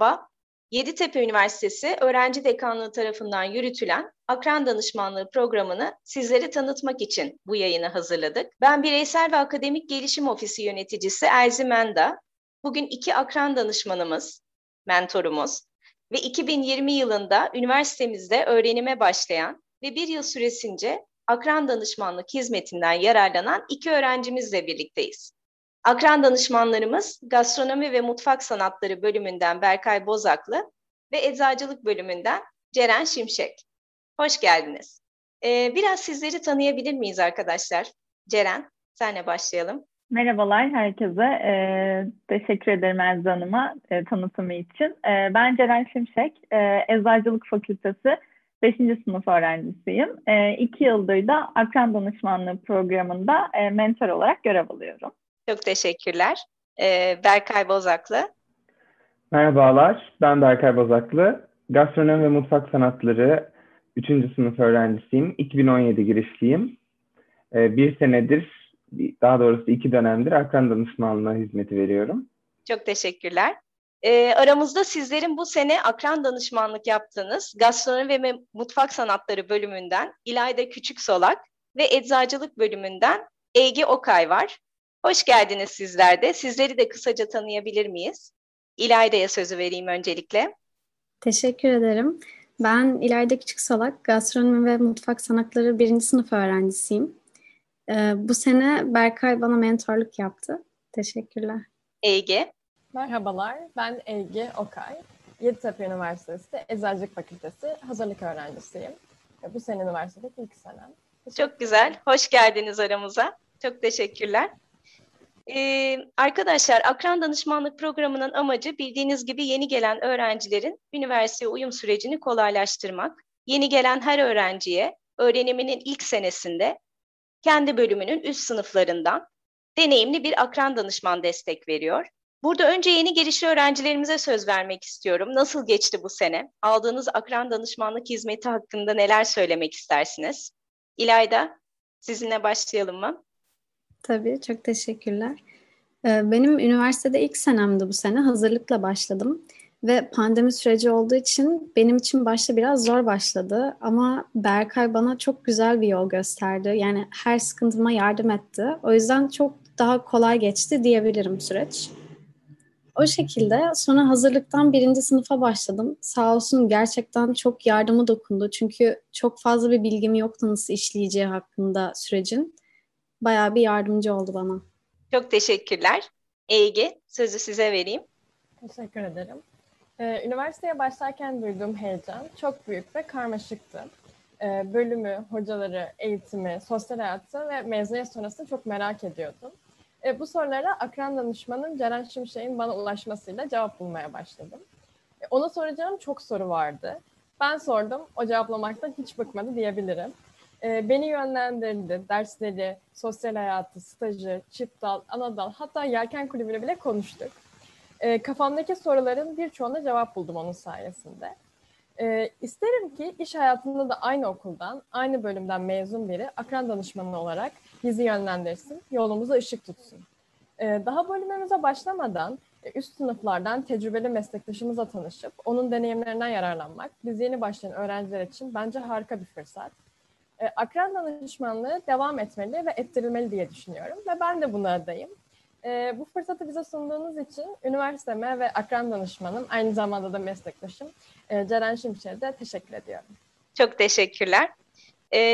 Merhaba, Yeditepe Üniversitesi Öğrenci Dekanlığı tarafından yürütülen Akran Danışmanlığı programını sizlere tanıtmak için bu yayını hazırladık. Ben Bireysel ve Akademik Gelişim Ofisi yöneticisi Elzi Menda. Bugün iki akran danışmanımız, mentorumuz ve 2020 yılında üniversitemizde öğrenime başlayan ve bir yıl süresince akran danışmanlık hizmetinden yararlanan iki öğrencimizle birlikteyiz. Akran danışmanlarımız Gastronomi ve Mutfak Sanatları bölümünden Berkay Bozaklı ve Eczacılık bölümünden Ceren Şimşek. Hoş geldiniz. Ee, biraz sizleri tanıyabilir miyiz arkadaşlar? Ceren, senle başlayalım. Merhabalar herkese. Ee, teşekkür ederim Elzi Hanım'a e, tanıtımı için. Ee, ben Ceren Şimşek, e, Eczacılık Fakültesi 5. sınıf öğrencisiyim. E, iki yıldır da akran danışmanlığı programında e, mentor olarak görev alıyorum. Çok teşekkürler. Ee, Berkay Bozaklı. Merhabalar, ben Berkay Bozaklı. Gastronomi ve Mutfak Sanatları 3. sınıf öğrencisiyim. 2017 girişliyim. Ee, bir senedir, daha doğrusu iki dönemdir akran danışmanlığı hizmeti veriyorum. Çok teşekkürler. E, aramızda sizlerin bu sene akran danışmanlık yaptığınız Gastronomi ve Mutfak Sanatları bölümünden İlayda Küçük Solak ve Eczacılık bölümünden Ege Okay var. Hoş geldiniz sizler de. Sizleri de kısaca tanıyabilir miyiz? İlayda'ya sözü vereyim öncelikle. Teşekkür ederim. Ben İlayda Küçük Salak, Gastronomi ve Mutfak Sanatları birinci sınıf öğrencisiyim. Ee, bu sene Berkay bana mentorluk yaptı. Teşekkürler. Ege. Merhabalar, ben Ege Okay. Yeditepe Üniversitesi Eczacılık Fakültesi hazırlık öğrencisiyim. Bu sene üniversitedeki ilk senem. Çok güzel, hoş geldiniz aramıza. Çok teşekkürler. Ee, arkadaşlar akran danışmanlık programının amacı bildiğiniz gibi yeni gelen öğrencilerin üniversiteye uyum sürecini kolaylaştırmak. Yeni gelen her öğrenciye öğreniminin ilk senesinde kendi bölümünün üst sınıflarından deneyimli bir akran danışman destek veriyor. Burada önce yeni gelişli öğrencilerimize söz vermek istiyorum. Nasıl geçti bu sene? Aldığınız akran danışmanlık hizmeti hakkında neler söylemek istersiniz? İlayda, sizinle başlayalım mı? Tabii, çok teşekkürler. Ee, benim üniversitede ilk senemdi bu sene. Hazırlıkla başladım. Ve pandemi süreci olduğu için benim için başta biraz zor başladı. Ama Berkay bana çok güzel bir yol gösterdi. Yani her sıkıntıma yardım etti. O yüzden çok daha kolay geçti diyebilirim süreç. O şekilde sonra hazırlıktan birinci sınıfa başladım. Sağ olsun gerçekten çok yardımı dokundu. Çünkü çok fazla bir bilgim yoktu nasıl işleyeceği hakkında sürecin bayağı bir yardımcı oldu bana. Çok teşekkürler. Ege, sözü size vereyim. Teşekkür ederim. Ee, üniversiteye başlarken duyduğum heyecan çok büyük ve karmaşıktı. Ee, bölümü, hocaları, eğitimi, sosyal hayatı ve mezuniyet sonrasını çok merak ediyordum. Ee, bu sorulara akran danışmanım Ceren Şimşek'in bana ulaşmasıyla cevap bulmaya başladım. Ee, ona soracağım çok soru vardı. Ben sordum, o cevaplamaktan hiç bıkmadı diyebilirim. E, beni yönlendirdi. Dersleri, sosyal hayatı, stajı, çift dal, ana dal hatta yelken kulübüyle bile konuştuk. E, kafamdaki soruların birçoğuna cevap buldum onun sayesinde. E, isterim ki iş hayatında da aynı okuldan, aynı bölümden mezun biri akran danışmanı olarak bizi yönlendirsin, yolumuza ışık tutsun. E, daha bölümümüze başlamadan üst sınıflardan tecrübeli meslektaşımızla tanışıp onun deneyimlerinden yararlanmak biz yeni başlayan öğrenciler için bence harika bir fırsat. E, akran danışmanlığı devam etmeli ve ettirilmeli diye düşünüyorum ve ben de buna adayım. E, bu fırsatı bize sunduğunuz için üniversiteme ve akran danışmanım, aynı zamanda da meslektaşım e, Ceren Şimşek'e de teşekkür ediyorum. Çok teşekkürler.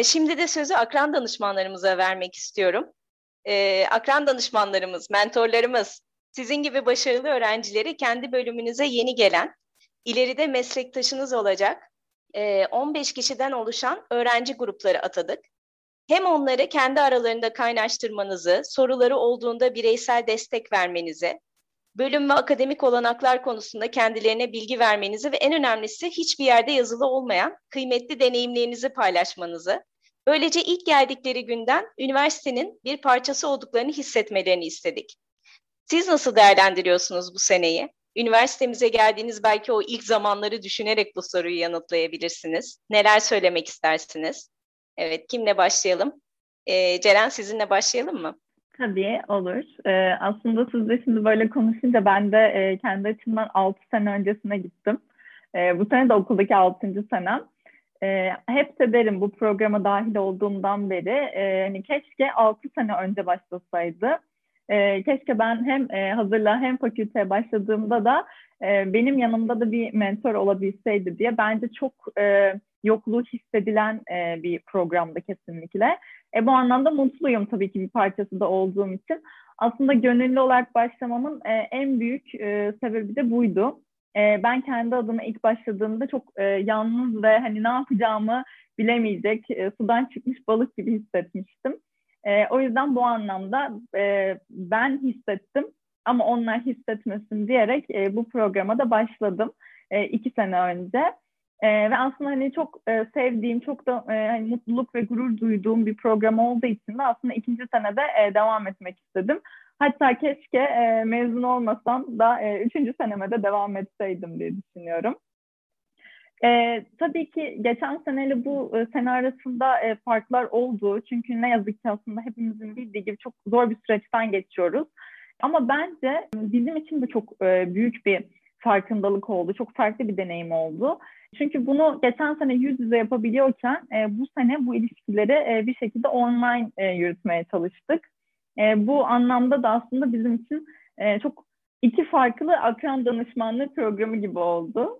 Şimdi de sözü akran danışmanlarımıza vermek istiyorum. Akran danışmanlarımız, mentorlarımız, sizin gibi başarılı öğrencileri kendi bölümünüze yeni gelen, ileride meslektaşınız olacak 15 kişiden oluşan öğrenci grupları atadık. Hem onları kendi aralarında kaynaştırmanızı, soruları olduğunda bireysel destek vermenizi, bölüm ve akademik olanaklar konusunda kendilerine bilgi vermenizi ve en önemlisi hiçbir yerde yazılı olmayan kıymetli deneyimlerinizi paylaşmanızı, böylece ilk geldikleri günden üniversitenin bir parçası olduklarını hissetmelerini istedik. Siz nasıl değerlendiriyorsunuz bu seneyi? Üniversitemize geldiğiniz belki o ilk zamanları düşünerek bu soruyu yanıtlayabilirsiniz. Neler söylemek istersiniz? Evet, kimle başlayalım? Ee, Ceren sizinle başlayalım mı? Tabii olur. Ee, aslında siz de şimdi böyle konuşunca ben de e, kendi açımdan 6 sene öncesine gittim. E, bu sene de okuldaki 6. senem. E, hep de derim bu programa dahil olduğumdan beri e, hani keşke 6 sene önce başlasaydı. E, keşke ben hem e, hazırlığa hem fakülteye başladığımda da e, benim yanımda da bir mentor olabilseydi diye bence çok e, yokluğu hissedilen e, bir programda kesinlikle. E, bu anlamda mutluyum tabii ki bir parçası da olduğum için. Aslında gönüllü olarak başlamamın e, en büyük e, sebebi de buydu. E, ben kendi adıma ilk başladığımda çok e, yalnız ve hani ne yapacağımı bilemeyecek, e, sudan çıkmış balık gibi hissetmiştim. E, o yüzden bu anlamda e, ben hissettim ama onlar hissetmesin diyerek e, bu programa da başladım e, iki sene önce. E, ve aslında hani çok e, sevdiğim, çok da e, hani mutluluk ve gurur duyduğum bir program olduğu için de aslında ikinci senede e, devam etmek istedim. Hatta keşke e, mezun olmasam da e, üçüncü seneme de devam etseydim diye düşünüyorum. E, tabii ki geçen seneyle bu e, sene arasında e, farklar oldu. Çünkü ne yazık ki aslında hepimizin bildiği gibi çok zor bir süreçten geçiyoruz. Ama bence bizim için de çok e, büyük bir farkındalık oldu. Çok farklı bir deneyim oldu. Çünkü bunu geçen sene yüz yüze yapabiliyorken e, bu sene bu ilişkileri e, bir şekilde online e, yürütmeye çalıştık. E, bu anlamda da aslında bizim için e, çok iki farklı akran danışmanlığı programı gibi oldu.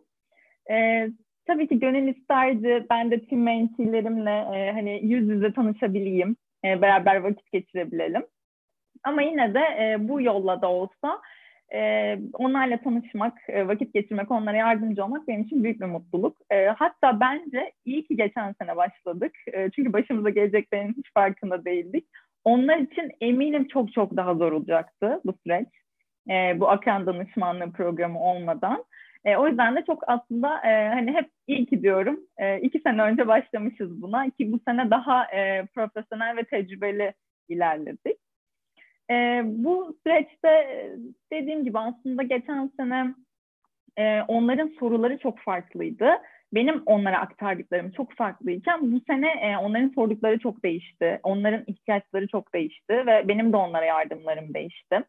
E, tabii ki gönül isterdi ben de tüm mentilerimle e, hani yüz yüze tanışabileyim, e, beraber vakit geçirebilelim. Ama yine de e, bu yolla da olsa e, onlarla tanışmak, e, vakit geçirmek, onlara yardımcı olmak benim için büyük bir mutluluk. E, hatta bence iyi ki geçen sene başladık. E, çünkü başımıza geleceklerin hiç farkında değildik. Onlar için eminim çok çok daha zor olacaktı bu süreç. E, bu akran danışmanlığı programı olmadan. E, o yüzden de çok aslında e, hani hep iyi ki diyorum. E, iki sene önce başlamışız buna. Ki bu sene daha e, profesyonel ve tecrübeli ilerledik. E, bu süreçte dediğim gibi aslında geçen sene e, onların soruları çok farklıydı. Benim onlara aktardıklarım çok farklıyken bu sene e, onların sordukları çok değişti. Onların ihtiyaçları çok değişti ve benim de onlara yardımlarım değişti.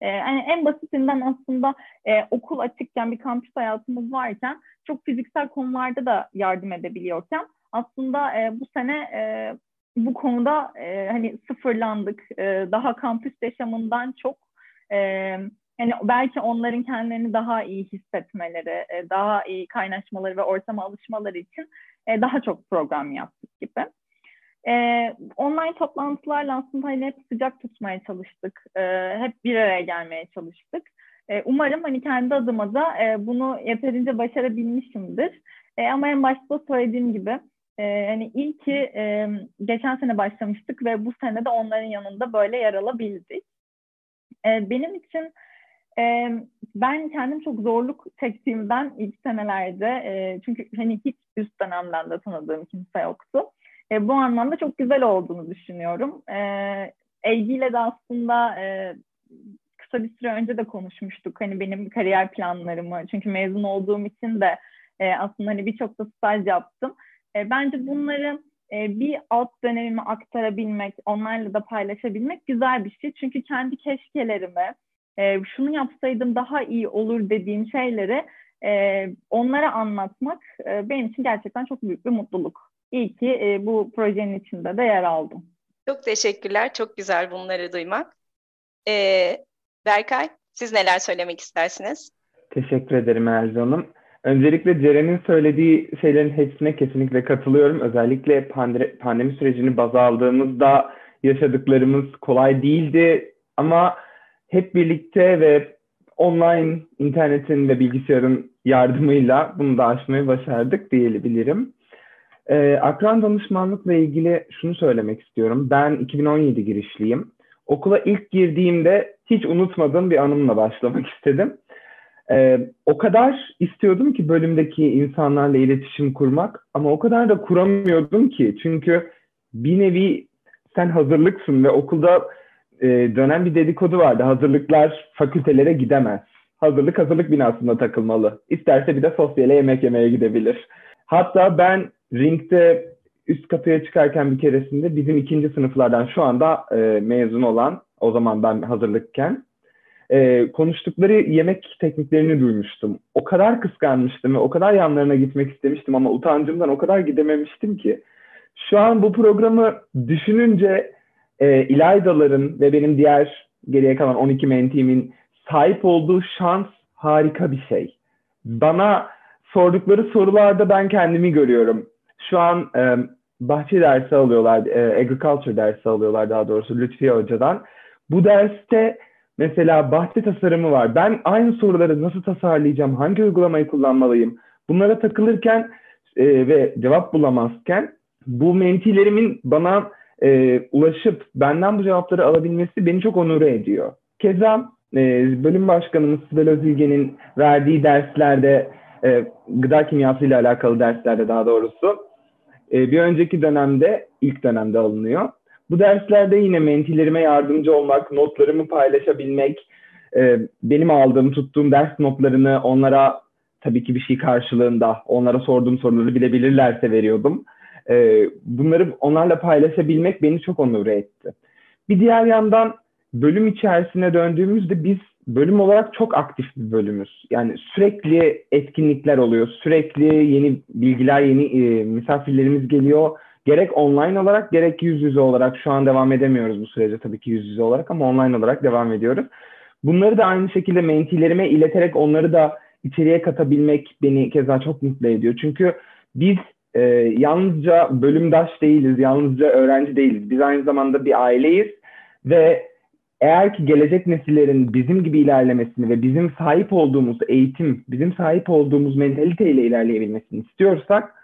E, yani en basitinden aslında e, okul açıkken bir kampüs hayatımız varken çok fiziksel konularda da yardım edebiliyorken aslında e, bu sene e, bu konuda e, hani sıfırlandık. E, daha kampüs yaşamından çok e, yani belki onların kendilerini daha iyi hissetmeleri, e, daha iyi kaynaşmaları ve ortama alışmaları için e, daha çok program yaptık gibi. E, online toplantılarla aslında hani hep sıcak tutmaya çalıştık. E, hep bir araya gelmeye çalıştık. E, umarım hani kendi adıma da e, bunu yeterince başarabilmişimdir. E, ama en başta söylediğim gibi e, hani iyi ki e, geçen sene başlamıştık ve bu sene de onların yanında böyle yer alabildik. E, benim için e, ben kendim çok zorluk çektiğimden ilk senelerde e, çünkü hani hiç üst dönemden de tanıdığım kimse yoktu. E, bu anlamda çok güzel olduğunu düşünüyorum. E, Eygi'yle de aslında e, kısa bir süre önce de konuşmuştuk. Hani benim kariyer planlarımı çünkü mezun olduğum için de e, aslında hani birçok da staj yaptım. E, bence bunları e, bir alt dönemime aktarabilmek, onlarla da paylaşabilmek güzel bir şey. Çünkü kendi keşkelerimi, e, şunu yapsaydım daha iyi olur dediğim şeyleri e, onlara anlatmak e, benim için gerçekten çok büyük bir mutluluk. İyi ki e, bu projenin içinde de yer aldım. Çok teşekkürler. Çok güzel bunları duymak. Ee, Berkay, siz neler söylemek istersiniz? Teşekkür ederim Elzi Hanım. Öncelikle Ceren'in söylediği şeylerin hepsine kesinlikle katılıyorum. Özellikle pandemi sürecini baz aldığımızda yaşadıklarımız kolay değildi ama hep birlikte ve online internetin ve bilgisayarın yardımıyla bunu da aşmayı başardık diyebilirim. Ee, akran danışmanlıkla ilgili şunu söylemek istiyorum. Ben 2017 girişliyim. Okula ilk girdiğimde hiç unutmadığım bir anımla başlamak istedim. Ee, o kadar istiyordum ki bölümdeki insanlarla iletişim kurmak ama o kadar da kuramıyordum ki. Çünkü bir nevi sen hazırlıksın ve okulda e, dönen bir dedikodu vardı. Hazırlıklar fakültelere gidemez. Hazırlık hazırlık binasında takılmalı. İsterse bir de sosyale yemek yemeye gidebilir. Hatta ben ringde üst kapıya çıkarken bir keresinde bizim ikinci sınıflardan şu anda e, mezun olan, o zaman ben hazırlıkken e, konuştukları yemek tekniklerini duymuştum. O kadar kıskanmıştım ve o kadar yanlarına gitmek istemiştim ama utancımdan o kadar gidememiştim ki. Şu an bu programı düşününce e, İlayda'ların ve benim diğer geriye kalan 12 mentiğimin sahip olduğu şans harika bir şey. Bana sordukları sorularda ben kendimi görüyorum. Şu an e, bahçe dersi alıyorlar, e, agriculture dersi alıyorlar daha doğrusu Lütfiye Hoca'dan. Bu derste mesela bahçe tasarımı var. Ben aynı soruları nasıl tasarlayacağım, hangi uygulamayı kullanmalıyım? Bunlara takılırken e, ve cevap bulamazken bu mentilerimin bana e, ulaşıp benden bu cevapları alabilmesi beni çok onur ediyor. Keza e, bölüm başkanımız Sibel Özilgen'in verdiği derslerde e, gıda kimyası ile alakalı derslerde daha doğrusu e, bir önceki dönemde ilk dönemde alınıyor. Bu derslerde yine mentilerime yardımcı olmak, notlarımı paylaşabilmek, e, benim aldığım, tuttuğum ders notlarını onlara tabii ki bir şey karşılığında onlara sorduğum soruları bilebilirlerse veriyordum. E, bunları onlarla paylaşabilmek beni çok onur etti. Bir diğer yandan bölüm içerisine döndüğümüzde biz bölüm olarak çok aktif bir bölümüz. Yani sürekli etkinlikler oluyor, sürekli yeni bilgiler, yeni e, misafirlerimiz geliyor. Gerek online olarak gerek yüz yüze olarak şu an devam edemiyoruz bu sürece tabii ki yüz yüze olarak ama online olarak devam ediyoruz. Bunları da aynı şekilde mentilerime ileterek onları da içeriye katabilmek beni keza çok mutlu ediyor. Çünkü biz e, yalnızca bölümdaş değiliz, yalnızca öğrenci değiliz. Biz aynı zamanda bir aileyiz ve eğer ki gelecek nesillerin bizim gibi ilerlemesini ve bizim sahip olduğumuz eğitim, bizim sahip olduğumuz mentaliteyle ilerleyebilmesini istiyorsak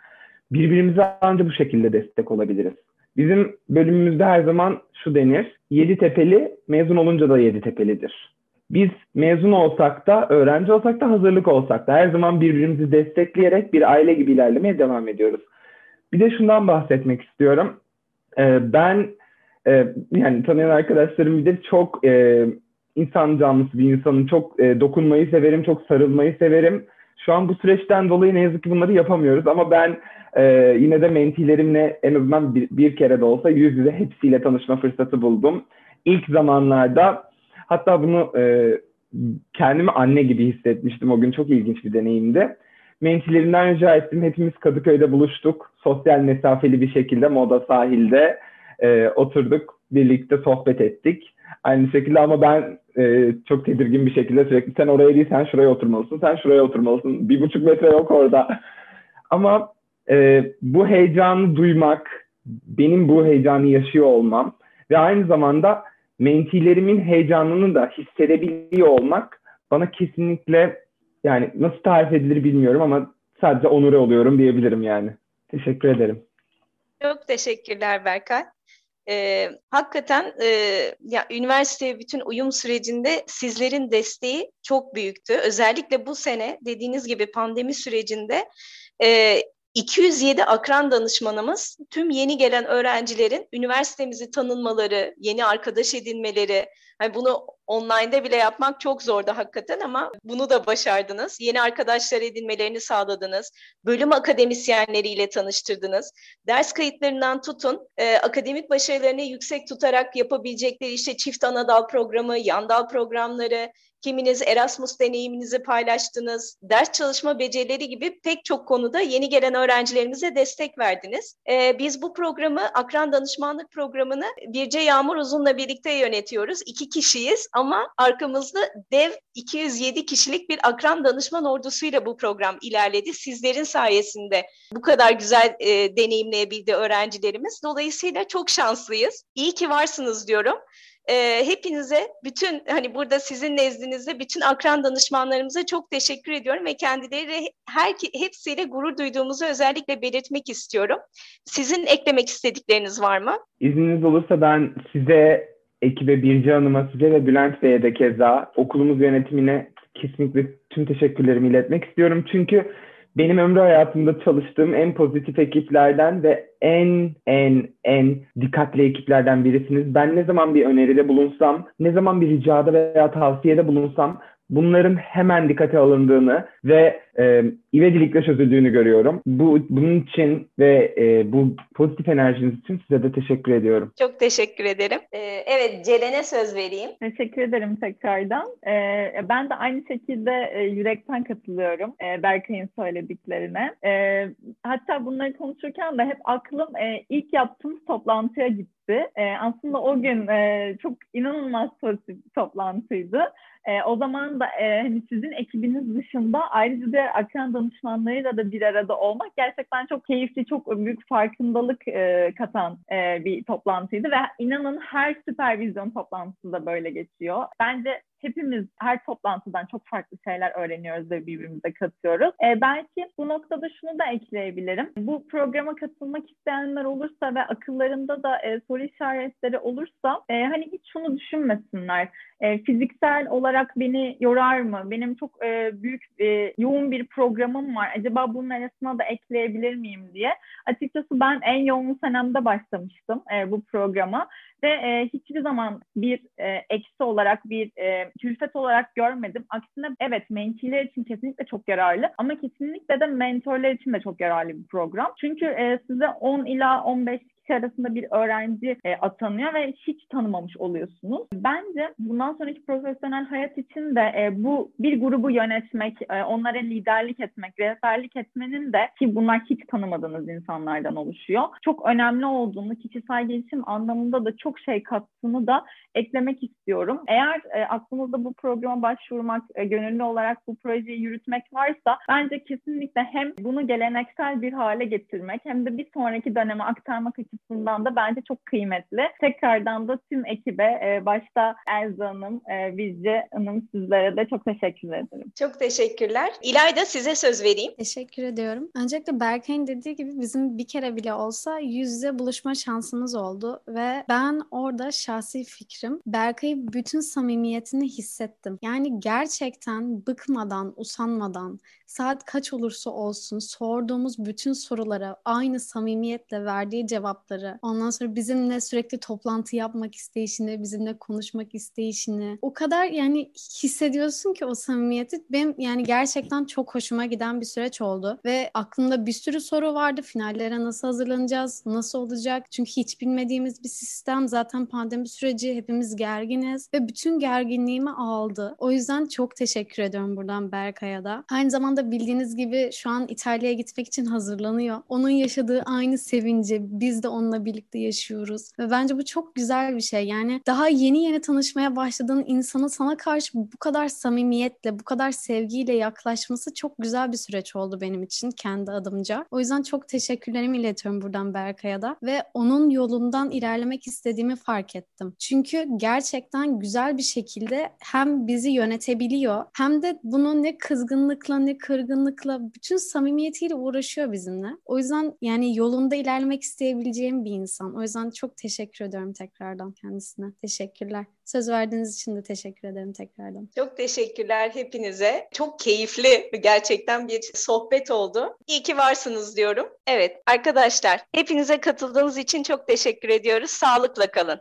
birbirimize ancak bu şekilde destek olabiliriz. Bizim bölümümüzde her zaman şu denir, yedi tepeli mezun olunca da yedi tepelidir. Biz mezun olsak da, öğrenci olsak da, hazırlık olsak da her zaman birbirimizi destekleyerek bir aile gibi ilerlemeye devam ediyoruz. Bir de şundan bahsetmek istiyorum. Ee, ben e, yani tanıyan arkadaşlarım de çok e, insan canlısı bir insanım. Çok e, dokunmayı severim, çok sarılmayı severim. Şu an bu süreçten dolayı ne yazık ki bunları yapamıyoruz ama ben e, yine de mentilerimle en azından bir, bir kere de olsa yüz yüze hepsiyle tanışma fırsatı buldum. İlk zamanlarda hatta bunu e, kendimi anne gibi hissetmiştim. O gün çok ilginç bir deneyimdi. Mentilerimden rica ettim. Hepimiz Kadıköy'de buluştuk. Sosyal mesafeli bir şekilde Moda sahilde e, oturduk. Birlikte sohbet ettik. Aynı şekilde ama ben e, çok tedirgin bir şekilde sürekli sen oraya değil sen şuraya oturmalısın, sen şuraya oturmalısın. Bir buçuk metre yok orada. ama e, bu heyecanı duymak, benim bu heyecanı yaşıyor olmam ve aynı zamanda mentilerimin heyecanını da hissedebiliyor olmak bana kesinlikle yani nasıl tarif edilir bilmiyorum ama sadece onure oluyorum diyebilirim yani. Teşekkür ederim. Çok teşekkürler Berkay. Ee, hakikaten e, ya üniversiteye bütün uyum sürecinde sizlerin desteği çok büyüktü. Özellikle bu sene dediğiniz gibi pandemi sürecinde e, 207 akran danışmanımız tüm yeni gelen öğrencilerin üniversitemizi tanınmaları, yeni arkadaş edinmeleri, hani bunu online'da bile yapmak çok zordu hakikaten ama bunu da başardınız. Yeni arkadaşlar edinmelerini sağladınız. Bölüm akademisyenleriyle tanıştırdınız. Ders kayıtlarından tutun, e, akademik başarılarını yüksek tutarak yapabilecekleri işte çift anadal programı, yandal programları, Kiminiz Erasmus deneyiminizi paylaştınız. Ders çalışma becerileri gibi pek çok konuda yeni gelen öğrencilerimize destek verdiniz. Ee, biz bu programı, Akran Danışmanlık Programı'nı Birce Yağmur Uzun'la birlikte yönetiyoruz. İki kişiyiz ama arkamızda dev 207 kişilik bir akran danışman ordusuyla bu program ilerledi. Sizlerin sayesinde bu kadar güzel e, deneyimleyebildi öğrencilerimiz. Dolayısıyla çok şanslıyız. İyi ki varsınız diyorum e, hepinize bütün hani burada sizin nezdinizde bütün akran danışmanlarımıza çok teşekkür ediyorum ve kendileri her hepsiyle gurur duyduğumuzu özellikle belirtmek istiyorum. Sizin eklemek istedikleriniz var mı? İzniniz olursa ben size ekibe Birce Hanım'a size ve Bülent Bey'e de keza okulumuz yönetimine kesinlikle tüm teşekkürlerimi iletmek istiyorum. Çünkü benim ömrü hayatımda çalıştığım en pozitif ekiplerden ve en en en dikkatli ekiplerden birisiniz. Ben ne zaman bir öneride bulunsam, ne zaman bir ricada veya tavsiyede bulunsam bunların hemen dikkate alındığını ve e, ivedilikle çözüldüğünü görüyorum. Bu bunun için ve e, bu pozitif enerjiniz için size de teşekkür ediyorum. Çok teşekkür ederim. Ee, evet Ceren'e söz vereyim. Teşekkür ederim tekrardan. Ee, ben de aynı şekilde e, yürekten katılıyorum e, Berkay'ın söylediklerine. E, hatta bunları konuşurken de hep aklım e, ilk yaptığımız toplantıya gitti. E, aslında o gün e, çok inanılmaz pozitif bir toplantıydı. E, o zaman da e, hani sizin ekibiniz dışında ayrıca diğer akran danışmanlarıyla da bir arada olmak gerçekten çok keyifli, çok büyük farkındalık e, katan e, bir toplantıydı ve inanın her süpervizyon toplantısı da böyle geçiyor. Bence hepimiz her toplantıdan çok farklı şeyler öğreniyoruz ve birbirimize katıyoruz. E, belki bu noktada şunu da ekleyebilirim. Bu programa katılmak isteyenler olursa ve akıllarında da e, soru işaretleri olursa e, hani hiç şunu düşünmesinler. E, fiziksel olarak beni yorar mı? Benim çok e, büyük e, yoğun bir programım var. Acaba bunun arasına da ekleyebilir miyim diye. Açıkçası ben en yoğun senemde başlamıştım e, bu programa ve e, hiçbir zaman bir e, eksi olarak bir e, külfet olarak görmedim. Aksine evet mentiler için kesinlikle çok yararlı ama kesinlikle de mentorlar için de çok yararlı bir program. Çünkü e, size 10 ila 15 kişi arasında bir öğrenci e, atanıyor ve hiç tanımamış oluyorsunuz. Bence bundan sonraki profesyonel hayat için de e, bu bir grubu yönetmek, e, onlara liderlik etmek, rehberlik etmenin de ki bunlar hiç tanımadığınız insanlardan oluşuyor. Çok önemli olduğunu, kişisel gelişim anlamında da çok şey kattığını da eklemek istiyorum. Eğer e, aklınızda bu programa başvurmak, e, gönüllü olarak bu projeyi yürütmek varsa bence kesinlikle hem bunu geleneksel bir hale getirmek hem de bir sonraki döneme aktarmak açısından da bence çok kıymetli. Tekrardan da tüm ekibe e, başta Elza Hanım, e, Bizce Hanım sizlere de çok teşekkür ederim. Çok teşekkürler. İlayda size söz vereyim. Teşekkür ediyorum. Öncelikle Berkay'ın dediği gibi bizim bir kere bile olsa yüzde buluşma şansımız oldu ve ben orada şahsi fikrim Berkay'ı bütün samimiyetini hissettim. Yani gerçekten bıkmadan, usanmadan, saat kaç olursa olsun sorduğumuz bütün sorulara aynı samimiyetle verdiği cevapları, ondan sonra bizimle sürekli toplantı yapmak isteyişini, bizimle konuşmak isteyişini o kadar yani hissediyorsun ki o samimiyeti benim yani gerçekten çok hoşuma giden bir süreç oldu ve aklımda bir sürü soru vardı. Finallere nasıl hazırlanacağız? Nasıl olacak? Çünkü hiç bilmediğimiz bir sistem. Zaten pandemi süreci hepimiz gerginiz ve bütün gerginliğimi aldı. O yüzden çok teşekkür ediyorum buradan Berkay'a da. Aynı zamanda bildiğiniz gibi şu an İtalya'ya gitmek için hazırlanıyor. Onun yaşadığı aynı sevinci biz de onunla birlikte yaşıyoruz. Ve bence bu çok güzel bir şey. Yani daha yeni yeni tanışmaya başladığın insanın sana karşı bu kadar samimiyetle, bu kadar sevgiyle yaklaşması çok güzel bir süreç oldu benim için kendi adımca. O yüzden çok teşekkürlerimi iletiyorum buradan Berkay'a da ve onun yolundan ilerlemek istediğimi fark ettim. Çünkü gerçekten güzel bir şekilde hem bizi yönetebiliyor hem de bunu ne kızgınlıkla ne kırgınlıkla bütün samimiyetiyle uğraşıyor bizimle. O yüzden yani yolunda ilerlemek isteyebileceğim bir insan. O yüzden çok teşekkür ediyorum tekrardan kendisine. Teşekkürler. Söz verdiğiniz için de teşekkür ederim tekrardan. Çok teşekkürler hepinize. Çok keyifli gerçekten bir sohbet oldu. İyi ki varsınız diyorum. Evet arkadaşlar hepinize katıldığınız için çok teşekkür ediyoruz. Sağlıkla kalın.